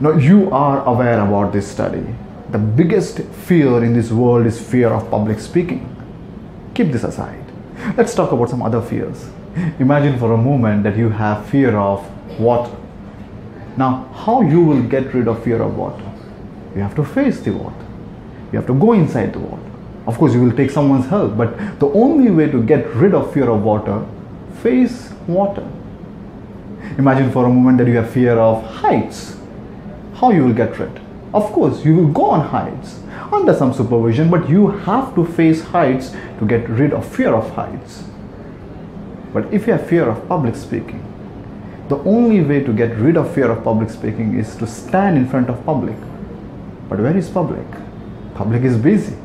Now, you are aware about this study. The biggest fear in this world is fear of public speaking. Keep this aside. Let's talk about some other fears. Imagine for a moment that you have fear of water. Now, how you will get rid of fear of water? You have to face the water. You have to go inside the water. Of course, you will take someone's help, but the only way to get rid of fear of water, face water. Imagine for a moment that you have fear of heights. How you will get rid? Of course, you will go on heights under some supervision, but you have to face heights to get rid of fear of heights. But if you have fear of public speaking, the only way to get rid of fear of public speaking is to stand in front of public. But where is public? Public is busy.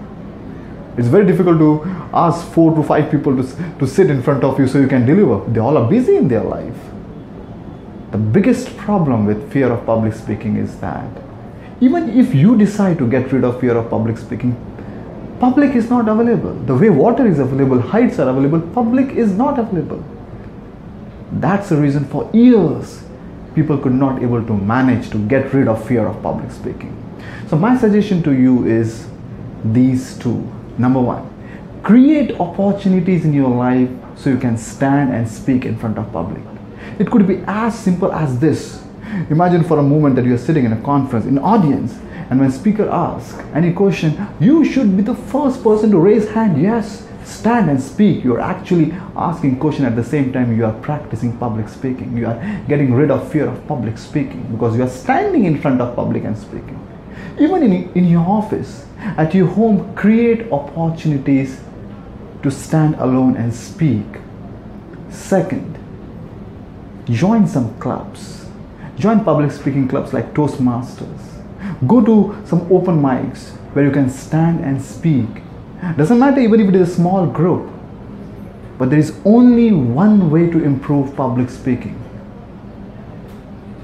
It's very difficult to ask four to five people to, to sit in front of you so you can deliver. They all are busy in their life. The biggest problem with fear of public speaking is that even if you decide to get rid of fear of public speaking, public is not available. The way water is available, heights are available, public is not available. That's the reason for years people could not able to manage to get rid of fear of public speaking. So my suggestion to you is these two. Number one, create opportunities in your life so you can stand and speak in front of public. It could be as simple as this. Imagine for a moment that you are sitting in a conference, in audience, and when speaker asks any question, you should be the first person to raise hand. Yes, stand and speak. You are actually asking question at the same time you are practicing public speaking. You are getting rid of fear of public speaking because you are standing in front of public and speaking. Even in, in your office, at your home, create opportunities to stand alone and speak. Second, join some clubs. Join public speaking clubs like Toastmasters. Go to some open mics where you can stand and speak. Doesn't matter even if it is a small group. But there is only one way to improve public speaking.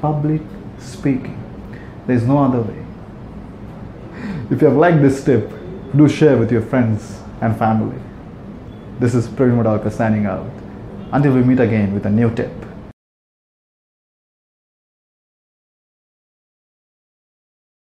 Public speaking. There is no other way. If you have liked this tip, do share with your friends and family. This is Praveen Madalka signing out. Until we meet again with a new tip.